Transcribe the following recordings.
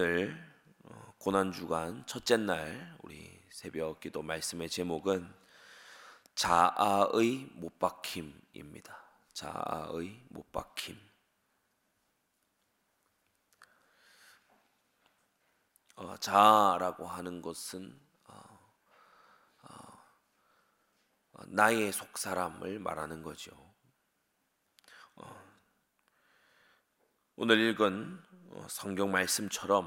오늘 어, 고난 주간 첫째 날 우리 새벽 기도 말씀의 제목은 자아의 못 박힘입니다. 자아의 못 박힘. 어, 자아라고 하는 것은 어, 어, 나의 속 사람을 말하는 거죠. 어, 오늘 읽은 어, 성경 말씀처럼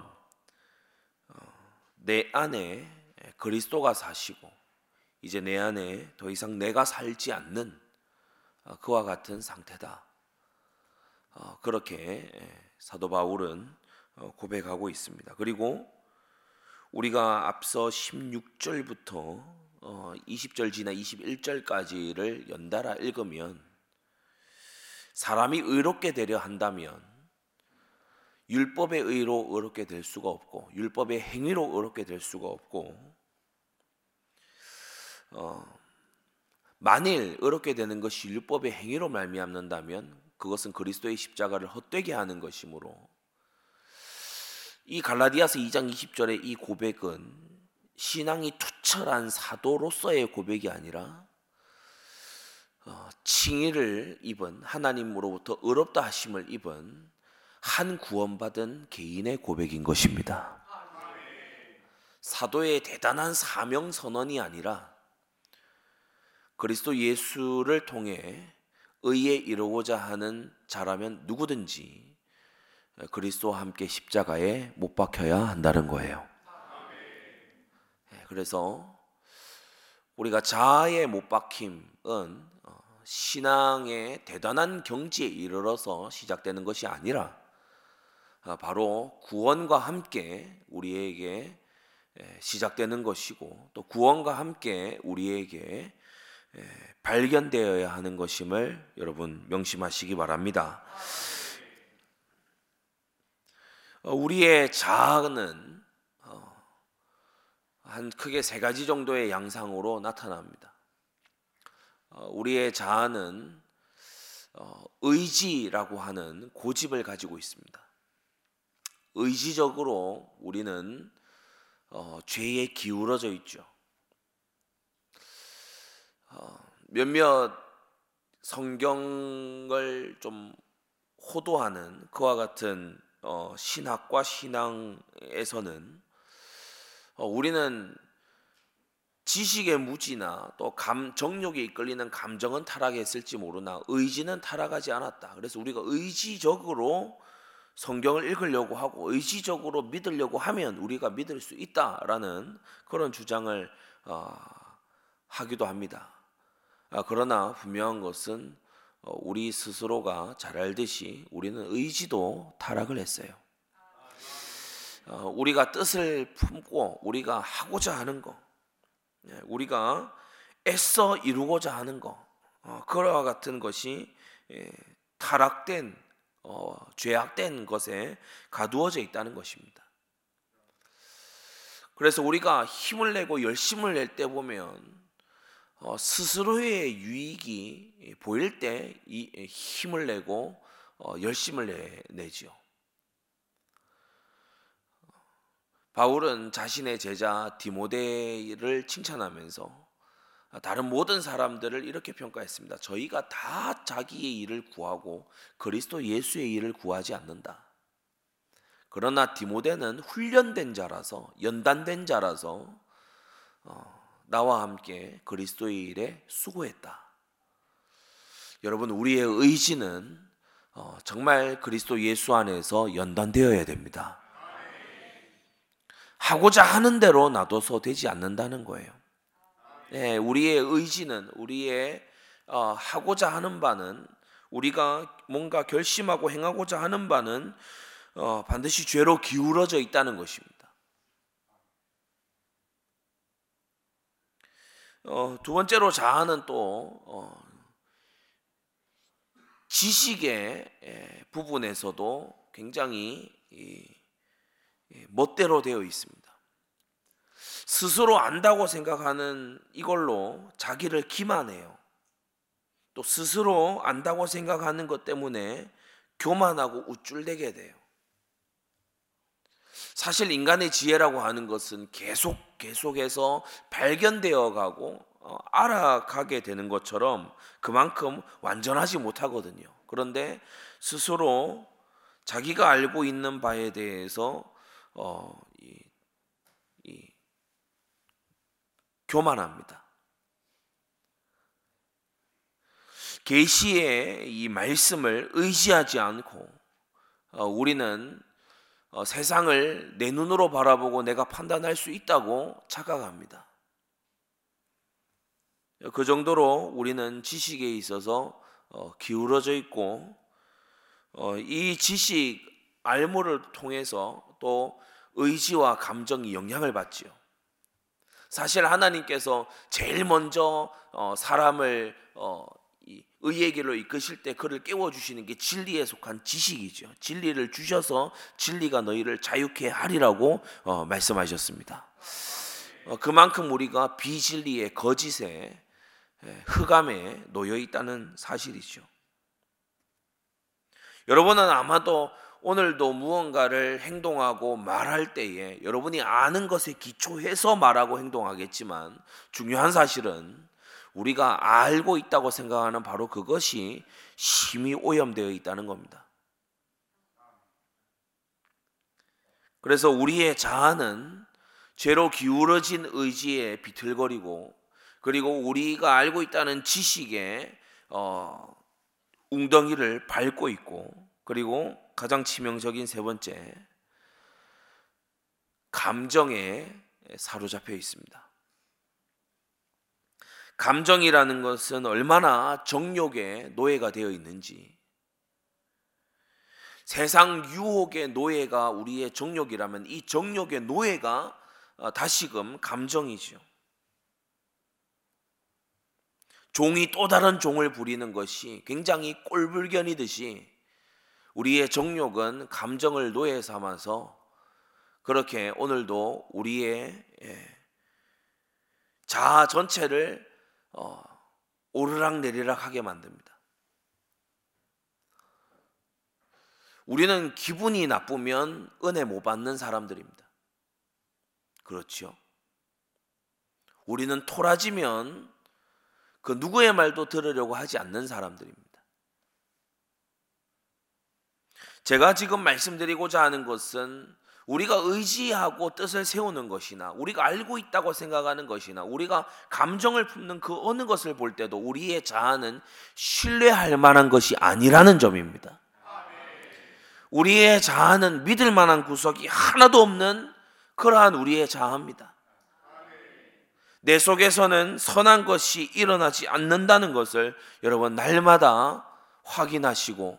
어, 내 안에 그리스도가 사시고 이제 내 안에 더 이상 내가 살지 않는 어, 그와 같은 상태다. 그렇게 사도 바울은 고백하고 있습니다. 그리고 우리가 앞서 16절부터 20절 지나 21절까지를 연달아 읽으면 사람이 의롭게 되려 한다면 율법의 의로 의롭게 될 수가 없고 율법의 행위로 의롭게 될 수가 없고 어, 만일 의롭게 되는 것이 율법의 행위로 말미암는다면 그것은 그리스도의 십자가를 헛되게 하는 것이므로 이 갈라디아서 2장 20절의 이 고백은 신앙이 투철한 사도로서의 고백이 아니라 어, 칭의를 입은 하나님으로부터 의롭다 하심을 입은 한 구원받은 개인의 고백인 것입니다. 사도의 대단한 사명 선언이 아니라 그리스도 예수를 통해 의에 이루고자 하는 자라면 누구든지 그리스도와 함께 십자가에 못 박혀야 한다는 거예요. 예, 그래서 우리가 자아의 못 박힘은 어, 신앙의 대단한 경지에 이르러서 시작되는 것이 아니라 아, 바로 구원과 함께 우리에게 시작되는 것이고 또 구원과 함께 우리에게 발견되어야 하는 것임을 여러분 명심하시기 바랍니다. 어, 우리의 자아는 어, 한 크게 세 가지 정도의 양상으로 나타납니다. 어, 우리의 자아는 의지라고 하는 고집을 가지고 있습니다. 의지적으로 우리는 어, 죄에 기울어져 있죠. 어, 몇몇 성경을 좀 호도하는 그와 같은 어, 신학과 신앙에서는 어, 우리는 지식의 무지나 또 감, 정욕에 이끌리는 감정은 타락했을지 모르나 의지는 타락하지 않았다. 그래서 우리가 의지적으로 성경을 읽으려고 하고 의지적으로 믿으려고 하면 우리가 믿을 수 있다라는 그런 주장을 어, 하기도 합니다. 아, 그러나 분명한 것은 어, 우리 스스로가 잘 알듯이 우리는 의지도 타락을 했어요. 어, 우리가 뜻을 품고 우리가 하고자 하는 거, 예, 우리가 애써 이루고자 하는 거, 어, 그와 같은 것이 예, 타락된 어, 죄악된 것에 가두어져 있다는 것입니다. 그래서 우리가 힘을 내고 열심을 낼 때 보면 어, 스스로의 유익이 보일 때 이 힘을 내고 어, 열심을 내, 내지요. 바울은 자신의 제자 디모데를 칭찬하면서 아, 다른 모든 사람들을 이렇게 평가했습니다. 저희가 다 자기의 일을 구하고 그리스도 예수의 일을 구하지 않는다. 그러나 디모데는 훈련된 자라서 연단된 자라서 어, 나와 함께 그리스도의 일에 수고했다. 여러분 우리의 의지는 어, 정말 그리스도 예수 안에서 연단되어야 됩니다. 하고자 하는 대로 놔둬서 되지 않는다는 거예요. 예, 우리의 의지는 우리의 어, 하고자 하는 바는 우리가 뭔가 결심하고 행하고자 하는 바는 어, 반드시 죄로 기울어져 있다는 것입니다. 어, 두 번째로 자아는 또 어, 지식의 예, 부분에서도 굉장히 이, 멋대로 되어 있습니다. 스스로 안다고 생각하는 이걸로 자기를 기만해요. 또 스스로 안다고 생각하는 것 때문에 교만하고 우쭐대게 돼요. 사실 인간의 지혜라고 하는 것은 계속 계속해서 발견되어 가고 어, 알아가게 되는 것처럼 그만큼 완전하지 못하거든요. 그런데 스스로 자기가 알고 있는 바에 대해서 어, 이, 이, 교만합니다. 계시의 이 말씀을 의지하지 않고 어, 우리는 어, 세상을 내 눈으로 바라보고 내가 판단할 수 있다고 착각합니다. 그 정도로 우리는 지식에 있어서 어, 기울어져 있고 이 지식 알모를 통해서 또 의지와 감정이 영향을 받지요. 사실 하나님께서 제일 먼저 사람을 의의 길로 이끄실 때 그를 깨워 주시는 게 진리에 속한 지식이죠. 진리를 주셔서 진리가 너희를 자유케 하리라고 어, 말씀하셨습니다. 어, 그만큼 우리가 비진리의 거짓에 흑암에 놓여 있다는 사실이죠. 여러분은 아마도 오늘도 무언가를 행동하고 말할 때에 여러분이 아는 것에 기초해서 말하고 행동하겠지만 중요한 사실은 우리가 알고 있다고 생각하는 바로 그것이 심히 오염되어 있다는 겁니다. 그래서 우리의 자아는 죄로 기울어진 의지에 비틀거리고 그리고 우리가 알고 있다는 지식에 어, 웅덩이를 밟고 있고 그리고 가장 치명적인 세 번째 감정에 사로잡혀 있습니다. 감정이라는 것은 얼마나 정욕의 노예가 되어 있는지 세상 유혹의 노예가 우리의 정욕이라면 이 정욕의 노예가 어, 다시금 감정이죠. 종이 또 다른 종을 부리는 것이 굉장히 꼴불견이듯이 우리의 정욕은 감정을 노예 삼아서 그렇게 오늘도 우리의 예, 자아 전체를 어, 오르락 내리락 하게 만듭니다. 우리는 기분이 나쁘면 은혜 못 받는 사람들입니다. 그렇죠. 우리는 토라지면 그 누구의 말도 들으려고 하지 않는 사람들입니다. 제가 지금 말씀드리고자 하는 것은 우리가 의지하고 뜻을 세우는 것이나 우리가 알고 있다고 생각하는 것이나 우리가 감정을 품는 그 어느 것을 볼 때도 우리의 자아는 신뢰할 만한 것이 아니라는 점입니다. 우리의 자아는 믿을 만한 구석이 하나도 없는 그러한 우리의 자아입니다. 내 속에서는 선한 것이 일어나지 않는다는 것을 여러분 날마다 확인하시고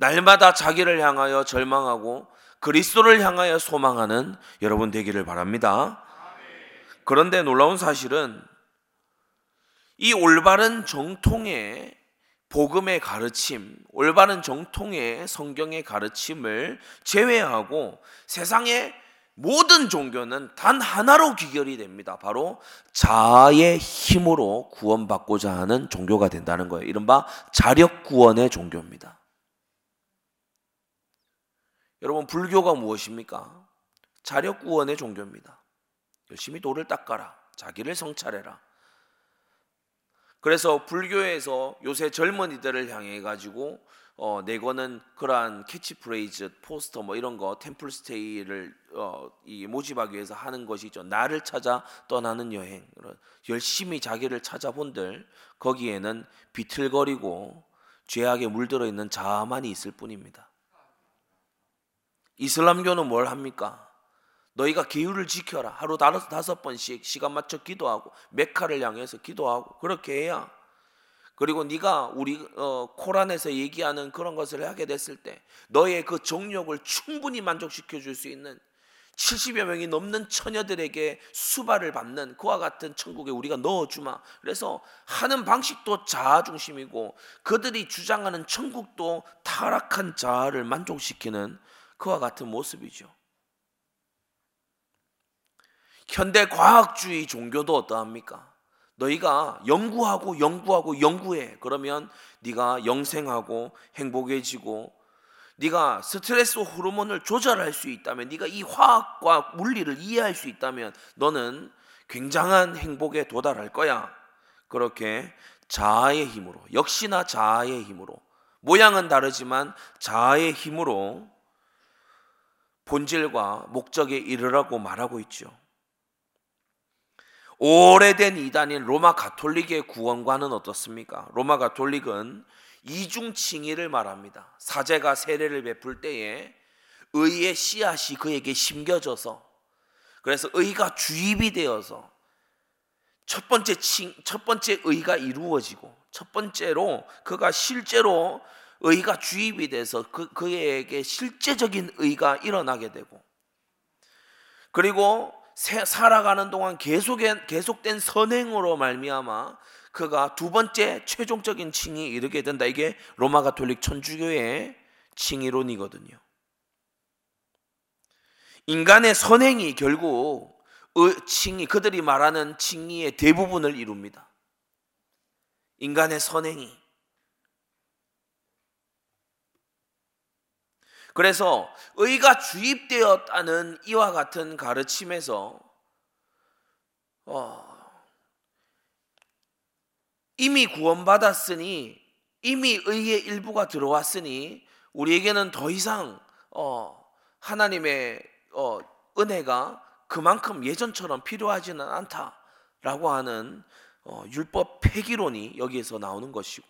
날마다 자기를 향하여 절망하고 그리스도를 향하여 소망하는 여러분 되기를 바랍니다. 그런데 놀라운 사실은 이 올바른 정통의 복음의 가르침, 올바른 정통의 성경의 가르침을 제외하고 세상의 모든 종교는 단 하나로 귀결이 됩니다. 바로 자아의 힘으로 구원받고자 하는 종교가 된다는 거예요. 이른바 자력 구원의 종교입니다. 여러분 불교가 무엇입니까? 자력 구원의 종교입니다. 열심히 돌을 닦아라. 자기를 성찰해라. 그래서 불교에서 요새 젊은이들을 향해 가지고 어, 내거는 그러한 캐치프레이즈, 포스터 뭐 이런 거 템플스테이를 어, 이 모집하기 위해서 하는 것이죠. 나를 찾아 떠나는 여행. 열심히 자기를 찾아본들 거기에는 비틀거리고 죄악에 물들어 있는 자아만이 있을 뿐입니다. 이슬람교는 뭘 합니까? 너희가 계율을 지켜라. 하루 다섯, 번씩 시간 맞춰 기도하고 메카를 향해서 기도하고 그렇게 해야 그리고 네가 우리 어, 코란에서 얘기하는 그런 것을 하게 됐을 때 너의 그 정욕을 충분히 만족시켜 줄 수 있는 70여 명이 넘는 처녀들에게 수발을 받는 그와 같은 천국에 우리가 넣어주마. 그래서 하는 방식도 자아 중심이고 그들이 주장하는 천국도 타락한 자아를 만족시키는 그와 같은 모습이죠. 현대 과학주의 종교도 어떠합니까? 너희가 연구하고 연구하고 연구해. 그러면 네가 영생하고 행복해지고 네가 스트레스 호르몬을 조절할 수 있다면 네가 이 화학과 물리를 이해할 수 있다면 너는 굉장한 행복에 도달할 거야. 그렇게 자아의 힘으로 역시나 자아의 힘으로 모양은 다르지만 자아의 힘으로 본질과 목적에 이르라고 말하고 있죠. 오래된 이단인 로마 가톨릭의 구원과는 어떻습니까? 로마 가톨릭은 이중 칭의를 말합니다. 사제가 세례를 베풀 때에 의의 씨앗이 그에게 심겨져서 그래서 의가 주입이 되어서 첫 번째 칭, 첫 번째 의가 이루어지고 첫 번째로 그가 실제로 의가 주입이 돼서 그, 그에게 실제적인 의가 일어나게 되고 그리고 살아가는 동안 계속된, 계속된 선행으로 말미암아 그가 두 번째 최종적인 칭이 이르게 된다. 이게 로마 가톨릭 천주교의 칭이론이거든요. 인간의 선행이 결국 칭이 그들이 말하는 칭의의 대부분을 이룹니다. 인간의 선행이 그래서 의가 주입되었다는 이와 같은 가르침에서 어, 이미 구원받았으니 이미 의의 일부가 들어왔으니 우리에게는 더 이상 어, 하나님의 어, 은혜가 그만큼 예전처럼 필요하지는 않다라고 하는 어, 율법 폐기론이 여기에서 나오는 것이고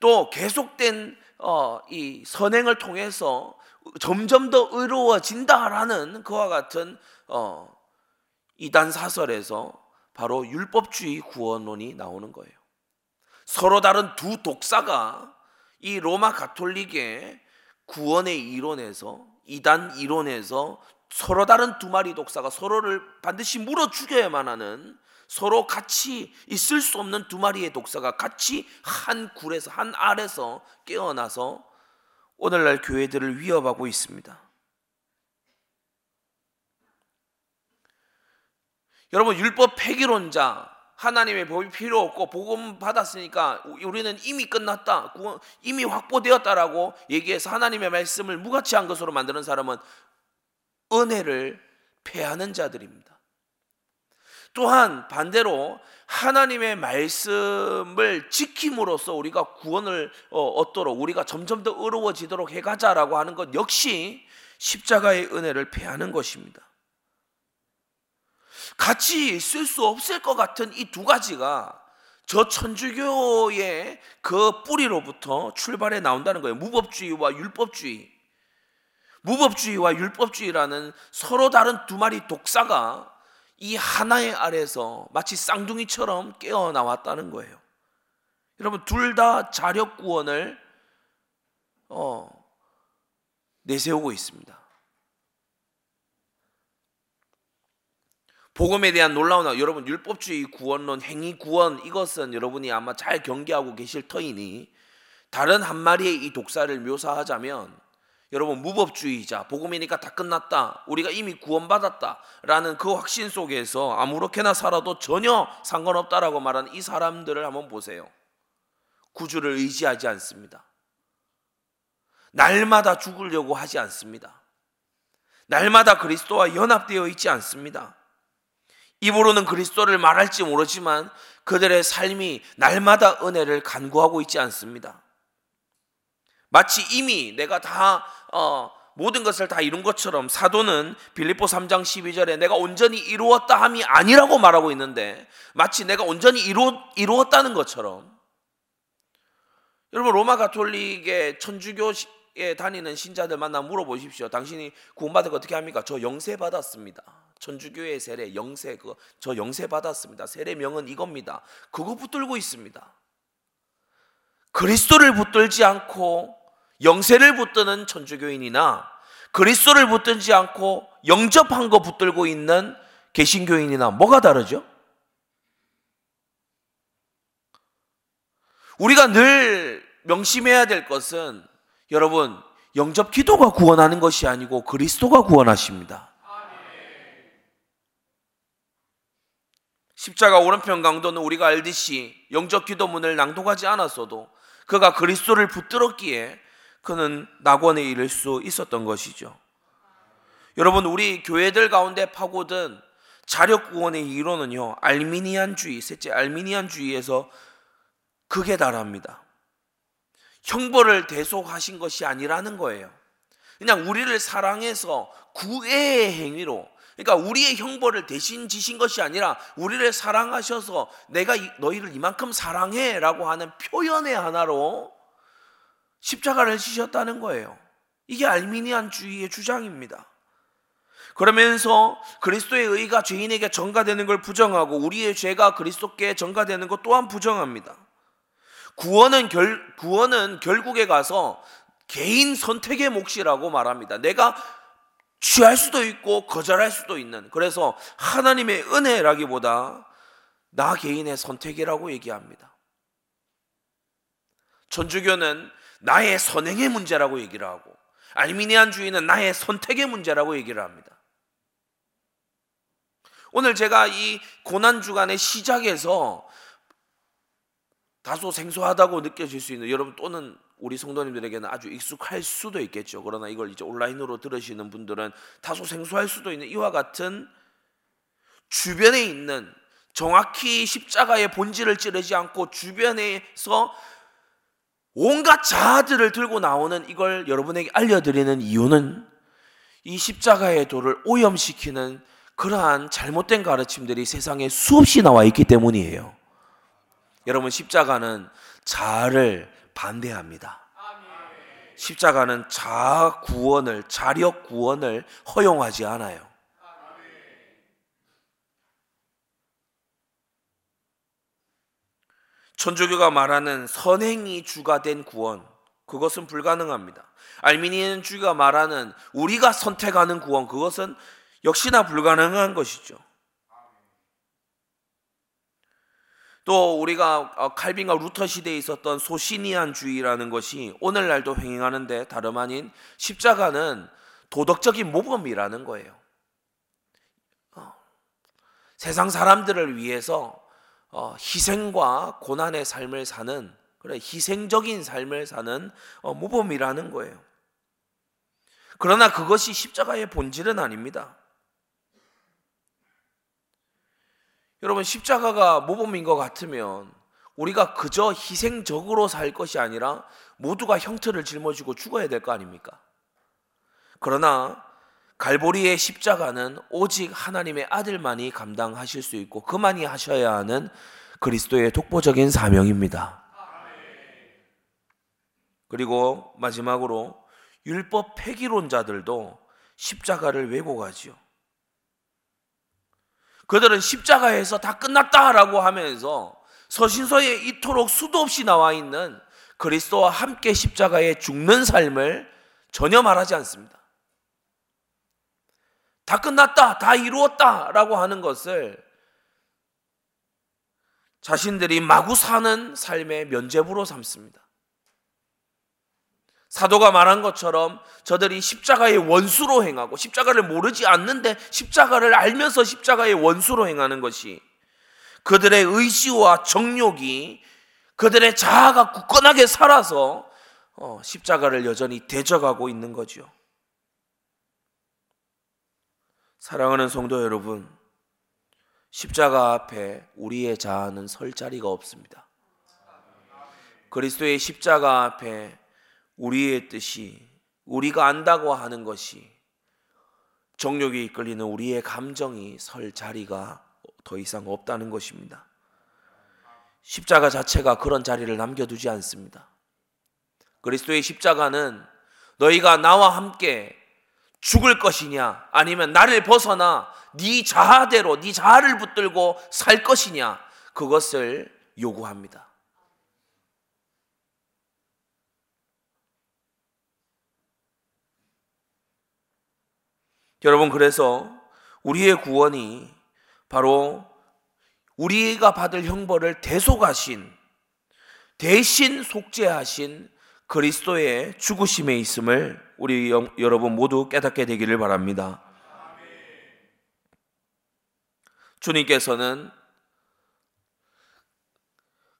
또 계속된 어, 이 선행을 통해서 점점 더 의로워진다라는 그와 같은 어, 이단 사설에서 바로 율법주의 구원론이 나오는 거예요. 서로 다른 두 독사가 이 로마 가톨릭의 구원의 이론에서 이단 이론에서 서로 다른 두 마리 독사가 서로를 반드시 물어 죽여야만 하는 서로 같이 있을 수 없는 두 마리의 독사가 같이 한 굴에서 한 알에서 깨어나서 오늘날 교회들을 위협하고 있습니다. 여러분 율법 폐기론자 하나님의 법이 필요 없고 복음 받았으니까 우리는 이미 끝났다. 이미 확보되었다라고 얘기해서 하나님의 말씀을 무가치한 것으로 만드는 사람은 은혜를 패하는 자들입니다. 또한 반대로 하나님의 말씀을 지킴으로써 우리가 구원을 어, 얻도록 우리가 점점 더 의로워지도록 해가자라고 하는 것 역시 십자가의 은혜를 패하는 것입니다. 같이 있을 수 없을 것 같은 이 두 가지가 저 천주교의 그 뿌리로부터 출발해 나온다는 거예요. 무법주의와 율법주의. 무법주의와 율법주의라는 서로 다른 두 마리 독사가 이 하나의 아래서 마치 쌍둥이처럼 깨어 나왔다는 거예요. 여러분 둘 다 자력 구원을 어, 내세우고 있습니다. 복음에 대한 놀라운 여러분 율법주의 구원론 행위 구원 이것은 여러분이 아마 잘 경계하고 계실 터이니 다른 한 마리의 이 독사를 묘사하자면 여러분 무법주의자 복음이니까 다 끝났다. 우리가 이미 구원받았다라는 그 확신 속에서 아무렇게나 살아도 전혀 상관없다라고 말하는 이 사람들을 한번 보세요. 구주를 의지하지 않습니다. 날마다 죽으려고 하지 않습니다. 날마다 그리스도와 연합되어 있지 않습니다. 입으로는 그리스도를 말할지 모르지만 그들의 삶이 날마다 은혜를 간구하고 있지 않습니다 마치 이미 내가 다 어, 모든 것을 다 이룬 것처럼 사도는 빌립보 3장 12절에 내가 온전히 이루었다 함이 아니라고 말하고 있는데 마치 내가 온전히 이루, 이루었다는 것처럼 여러분 로마 가톨릭의 천주교에 다니는 신자들 만나 물어보십시오. 당신이 구원받은 거 어떻게 합니까? 저 영세 받았습니다. 천주교의 세례 영세 그거 저 영세 받았습니다. 세례명은 이겁니다. 그거 붙들고 있습니다. 그리스도를 붙들지 않고 영세를 붙드는 천주교인이나 그리스도를 붙들지 않고 영접한 거 붙들고 있는 개신교인이나 뭐가 다르죠? 우리가 늘 명심해야 될 것은 여러분 영접 기도가 구원하는 것이 아니고 그리스도가 구원하십니다. 십자가 오른편 강도는 우리가 알듯이 영접 기도문을 낭독하지 않았어도 그가 그리스도를 붙들었기에 그는 낙원에 이를 수 있었던 것이죠. 여러분 우리 교회들 가운데 파고든 자력 구원의 이론은요 알미니안주의 셋째 알미니안주의에서 극에 달합니다. 형벌을 대속하신 것이 아니라는 거예요. 그냥 우리를 사랑해서 구애의 행위로 그러니까 우리의 형벌을 대신 지신 것이 아니라 우리를 사랑하셔서 내가 너희를 이만큼 사랑해라고 하는 표현의 하나로 십자가를 지셨다는 거예요. 이게 알미니안주의의 주장입니다. 그러면서 그리스도의 의가 죄인에게 전가되는 걸 부정하고 우리의 죄가 그리스도께 전가되는 것 또한 부정합니다. 구원은 결 구원은 결국에 가서 개인 선택의 몫이라고 말합니다. 내가 취할 수도 있고 거절할 수도 있는 그래서 하나님의 은혜라기보다 나 개인의 선택이라고 얘기합니다. 천주교는 나의 선행의 문제라고 얘기를 하고 알미니안주의는 나의 선택의 문제라고 얘기를 합니다. 오늘 제가 이 고난 주간의 시작에서 다소 생소하다고 느껴질 수 있는 여러분 또는 우리 성도님들에게는 아주 익숙할 수도 있겠죠. 그러나 이걸 이제 온라인으로 들으시는 분들은 다소 생소할 수도 있는 이와 같은 주변에 있는 정확히 십자가의 본질을 찌르지 않고 주변에서 온갖 자아들을 들고 나오는 이걸 여러분에게 알려드리는 이유는 이 십자가의 도를 오염시키는 그러한 잘못된 가르침들이 세상에 수없이 나와 있기 때문이에요. 여러분 십자가는 자아를 반대합니다. 십자가는 자아 구원을 자력 구원을 허용하지 않아요. 천주교가 말하는 선행이 주가 된 구원 그것은 불가능합니다. 알미니안 주가 말하는 우리가 선택하는 구원 그것은 역시나 불가능한 것이죠. 또 우리가 어, 칼빈과 루터 시대에 있었던 소시니안주의라는 것이 오늘날도 횡행하는데 다름 아닌 십자가는 도덕적인 모범이라는 거예요. 어, 세상 사람들을 위해서 어, 희생과 고난의 삶을 사는 그래 희생적인 삶을 사는 모범이라는 거예요. 그러나 그것이 십자가의 본질은 아닙니다. 여러분 십자가가 모범인 것 같으면 우리가 그저 희생적으로 살 것이 아니라 모두가 형틀을 짊어지고 죽어야 될 거 아닙니까? 그러나 갈보리의 십자가는 오직 하나님의 아들만이 감당하실 수 있고 그만이 하셔야 하는 그리스도의 독보적인 사명입니다. 그리고 마지막으로 율법 폐기론자들도 십자가를 왜곡하지요. 그들은 십자가에서 다 끝났다라고 하면서 서신서에 이토록 수도 없이 나와 있는 그리스도와 함께 십자가에 죽는 삶을 전혀 말하지 않습니다. 다 끝났다, 다 이루었다 라고 하는 것을 자신들이 마구 사는 삶의 면죄부로 삼습니다. 사도가 말한 것처럼 저들이 십자가의 원수로 행하고 십자가를 모르지 않는데 십자가를 알면서 십자가의 원수로 행하는 것이 그들의 의지와 정욕이 그들의 자아가 굳건하게 살아서 어, 십자가를 여전히 대적하고 있는 거죠. 사랑하는 성도 여러분, 십자가 앞에 우리의 자아는 설 자리가 없습니다. 그리스도의 십자가 앞에 우리의 뜻이 우리가 안다고 하는 것이 정욕에 이끌리는 우리의 감정이 설 자리가 더 이상 없다는 것입니다. 십자가 자체가 그런 자리를 남겨두지 않습니다. 그리스도의 십자가는 너희가 나와 함께 죽을 것이냐 아니면 나를 벗어나 네 자아대로 네 자아를 붙들고 살 것이냐 그것을 요구합니다. 여러분 그래서 우리의 구원이 바로 우리가 받을 형벌을 대속하신 대신 속죄하신 그리스도의 죽으심에 있음을 우리 여러분 모두 깨닫게 되기를 바랍니다. 주님께서는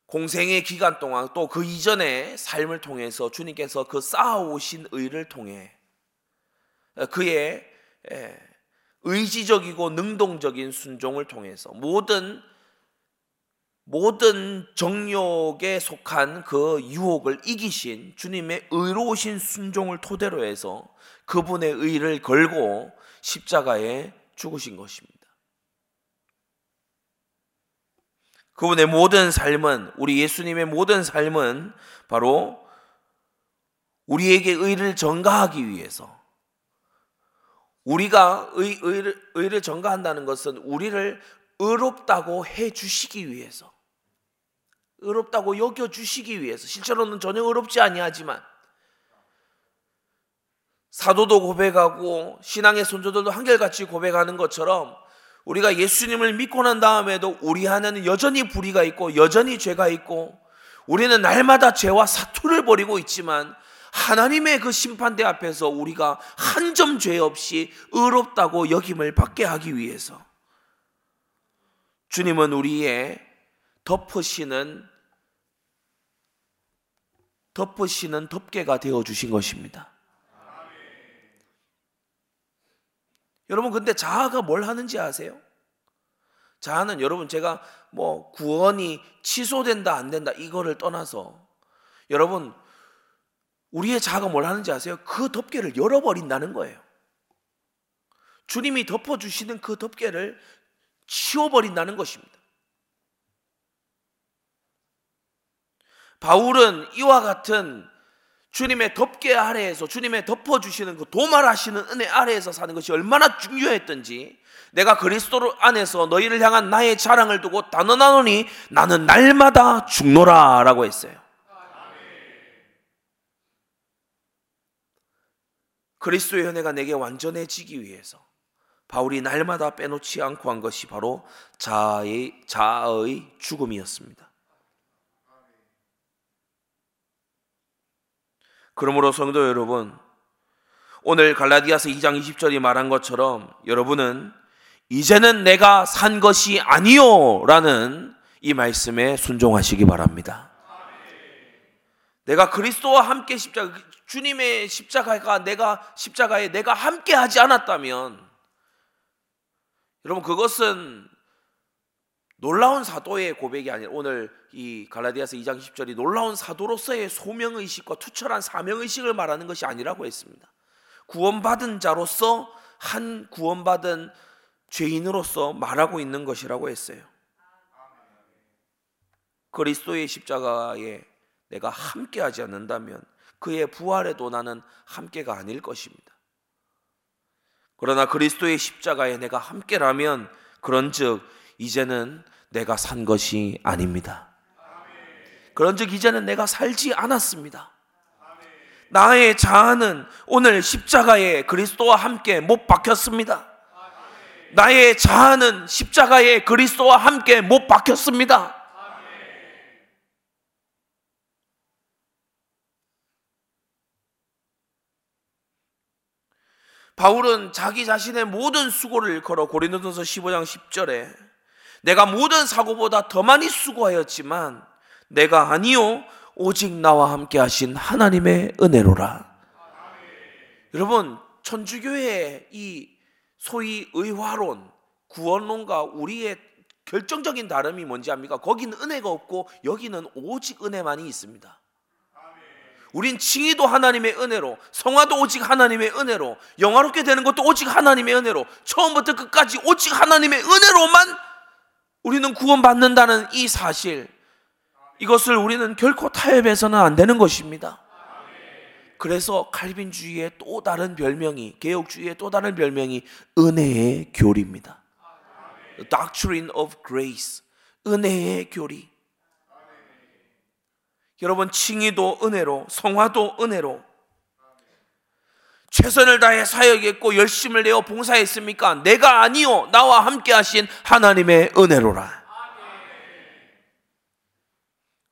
공생의 기간 동안 또 그 이전의 삶을 통해서 주님께서 그 쌓아오신 의를 통해 그의 의지적이고 능동적인 순종을 통해서 모든 모든 정욕에 속한 그 유혹을 이기신 주님의 의로우신 순종을 토대로 해서 그분의 의를 걸고 십자가에 죽으신 것입니다. 그분의 모든 삶은 우리 예수님의 모든 삶은 바로 우리에게 의를 전가하기 위해서 우리가 의, 의를, 의를 전가한다는 것은 우리를 의롭다고 해 주시기 위해서 의롭다고 여겨 주시기 위해서. 실제로는 전혀 의롭지 아니하지만 사도도 고백하고 신앙의 선조들도 한결같이 고백하는 것처럼 우리가 예수님을 믿고 난 다음에도 우리 안에는 여전히 불의가 있고 여전히 죄가 있고 우리는 날마다 죄와 사투를 벌이고 있지만 하나님의 그 심판대 앞에서 우리가 한 점 죄 없이 의롭다고 여김을 받게 하기 위해서 주님은 우리의 덮으시는 덮으시는 덮개가 되어 주신 것입니다. 여러분 근데 자아가 뭘 하는지 아세요? 자아는 여러분 제가 뭐 구원이 취소된다 안 된다 이거를 떠나서 여러분 우리의 자아가 뭘 하는지 아세요? 그 덮개를 열어버린다는 거예요. 주님이 덮어주시는 그 덮개를 치워버린다는 것입니다. 바울은 이와 같은 주님의 덮개 아래에서 주님의 덮어주시는 그 도말하시는 은혜 아래에서 사는 것이 얼마나 중요했던지 내가 그리스도 안에서 너희를 향한 나의 자랑을 두고 단언하노니 나는 날마다 죽노라 라고 했어요. 그리스도의 은혜가 내게 완전해지기 위해서 바울이 날마다 빼놓지 않고 한 것이 바로 자아의, 자아의 죽음이었습니다. 그러므로 성도 여러분, 오늘 갈라디아서 2장 20절이 말한 것처럼 여러분은 이제는 내가 산 것이 아니요 라는 이 말씀에 순종하시기 바랍니다. 내가 그리스도와 함께 십자가, 주님의 십자가가 내가 십자가에 내가 함께 하지 않았다면 여러분 그것은 놀라운 사도의 고백이 아니라 오늘 이 갈라디아서 2장 10절이 놀라운 사도로서의 소명 의식과 투철한 사명 의식을 말하는 것이 아니라고 했습니다. 구원받은 자로서 한 구원받은 죄인으로서 말하고 있는 것이라고 했어요. 그리스도의 십자가에 내가 함께하지 않는다면 그의 부활에도 나는 함께가 아닐 것입니다. 그러나 그리스도의 십자가에 내가 함께라면 그런즉 이제는 내가 산 것이 아닙니다. 그런즉 이제는 내가 살지 않았습니다. 나의 자아는 오늘 십자가에 그리스도와 함께 못 박혔습니다. 나의 자아는 십자가에 그리스도와 함께 못 박혔습니다. 바울은 자기 자신의 모든 수고를 걸어 고린도전서 15장 10절에 내가 모든 사고보다 더 많이 수고하였지만 내가 아니요 오직 나와 함께 하신 하나님의 은혜로라. 여러분 천주교의 이 소위 의화론, 구원론과 우리의 결정적인 다름이 뭔지 압니까? 거기는 은혜가 없고 여기는 오직 은혜만이 있습니다. 우린 칭의도 하나님의 은혜로, 성화도 오직 하나님의 은혜로, 영화롭게 되는 것도 오직 하나님의 은혜로, 처음부터 끝까지 오직 하나님의 은혜로만 우리는 구원받는다는 이 사실, 이것을 우리는 결코 타협해서는 안 되는 것입니다. 그래서 칼빈주의의 또 다른 별명이, 개혁주의의 또 다른 별명이 은혜의 교리입니다. The doctrine of grace. 은혜의 교리. 여러분 칭의도 은혜로 성화도 은혜로 최선을 다해 사역했고 열심을 내어 봉사했습니까? 내가 아니요 나와 함께 하신 하나님의 은혜로라.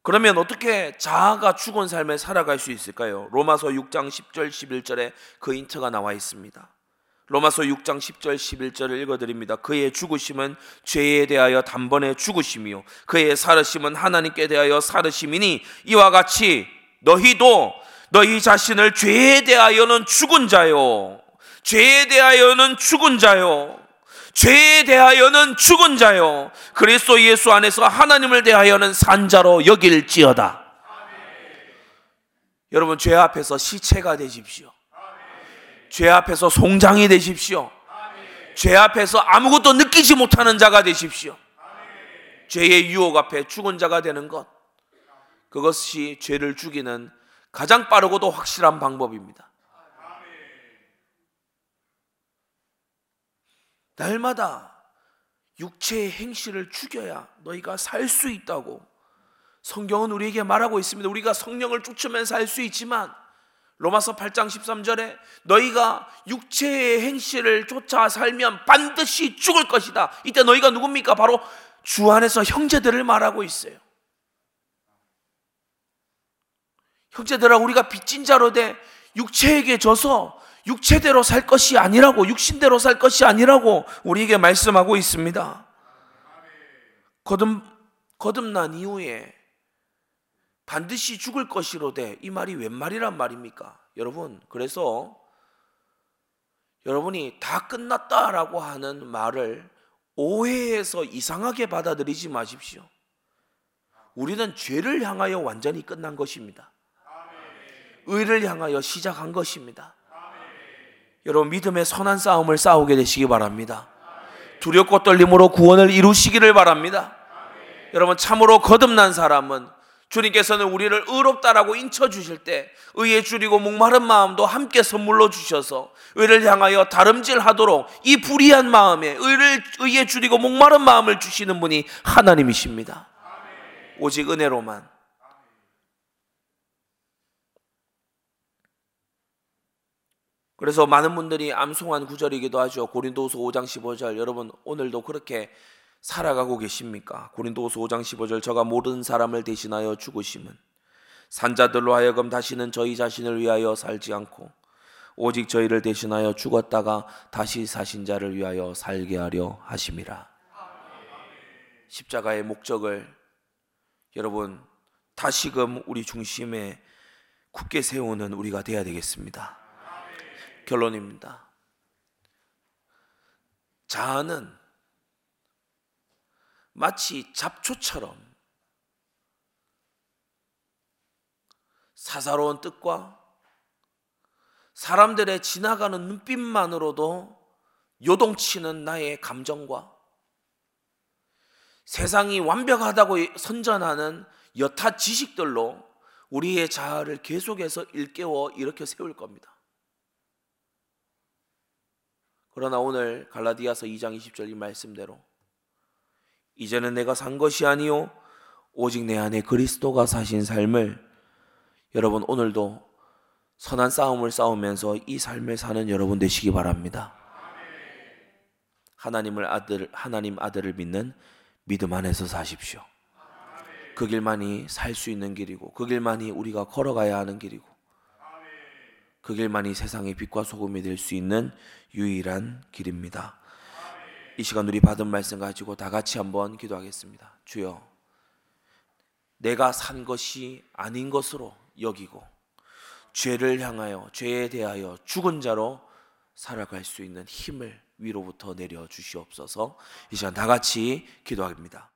그러면 어떻게 자아가 죽은 삶을 살아갈 수 있을까요? 로마서 6장 10절 11절에 그 인처가 나와 있습니다. 로마서 6장 10절 11절을 읽어드립니다. 그의 죽으심은 죄에 대하여 단번에 죽으심이요 그의 살으심은 하나님께 대하여 살으심이니 이와 같이 너희도 너희 자신을 죄에 대하여는 죽은 자요 죄에 대하여는 죽은 자요 죄에 대하여는 죽은 자요 그리스도 예수 안에서 하나님을 대하여는 산자로 여길지어다. 여러분 죄 앞에서 시체가 되십시오. 죄 앞에서 송장이 되십시오. 죄 앞에서 아무것도 느끼지 못하는 자가 되십시오. 죄의 유혹 앞에 죽은 자가 되는 것. 그것이 죄를 죽이는 가장 빠르고도 확실한 방법입니다. 날마다 육체의 행실을 죽여야 너희가 살 수 있다고 성경은 우리에게 말하고 있습니다. 우리가 성령을 쫓으면 살 수 있지만 로마서 8장 13절에 너희가 육체의 행실을 쫓아 살면 반드시 죽을 것이다. 이때 너희가 누굽니까? 바로 주 안에서 형제들을 말하고 있어요. 형제들아 우리가 빚진 자로 돼 육체에게 져서 육체대로 살 것이 아니라고 육신대로 살 것이 아니라고 우리에게 말씀하고 있습니다. 거듭 거듭난 이후에 반드시 죽을 것이로되 이 말이 웬 말이란 말입니까? 여러분 그래서 여러분이 다 끝났다라고 하는 말을 오해해서 이상하게 받아들이지 마십시오. 우리는 죄를 향하여 완전히 끝난 것입니다. 의를 향하여 시작한 것입니다. 여러분 믿음의 선한 싸움을 싸우게 되시기 바랍니다. 두렵고 떨림으로 구원을 이루시기를 바랍니다. 여러분 참으로 거듭난 사람은 주님께서는 우리를 의롭다라고 인쳐 주실 때 의에 줄이고 목마른 마음도 함께 선물로 주셔서 의를 향하여 다름질하도록 이 불의한 마음에 의를 의에 줄이고 목마른 마음을 주시는 분이 하나님이십니다. 오직 은혜로만 그래서 많은 분들이 암송한 구절이기도 하죠. 고린도후서 5장 15절. 여러분 오늘도 그렇게 살아가고 계십니까? 고린도후서 5장 15절 저가 모든 사람을 대신하여 죽으심은 산자들로 하여금 다시는 저희 자신을 위하여 살지 않고 오직 저희를 대신하여 죽었다가 다시 사신 자를 위하여 살게 하려 하심이라. 십자가의 목적을 여러분 다시금 우리 중심에 굳게 세우는 우리가 되어야 되겠습니다. 결론입니다. 자아는 마치 잡초처럼 사사로운 뜻과 사람들의 지나가는 눈빛만으로도 요동치는 나의 감정과 세상이 완벽하다고 선전하는 여타 지식들로 우리의 자아를 계속해서 일깨워 이렇게 세울 겁니다. 그러나 오늘 갈라디아서 2장 20절 이 말씀대로 이제는 내가 산 것이 아니요 오직 내 안에 그리스도가 사신 삶을 여러분 오늘도 선한 싸움을 싸우면서 이 삶을 사는 여러분 되시기 바랍니다. 하나님을 아들 하나님 아들을 믿는 믿음 안에서 사십시오. 그 길만이 살 수 있는 길이고 그 길만이 우리가 걸어가야 하는 길이고 그 길만이 세상의 빛과 소금이 될 수 있는 유일한 길입니다. 이 시간 우리 받은 말씀 가지고 다 같이 한번 기도하겠습니다. 주여, 내가 산 것이 아닌 것으로 여기고 죄를 향하여 죄에 대하여 죽은 자로 살아갈 수 있는 힘을 위로부터 내려 주시옵소서. 이 시간 다 같이 기도합니다.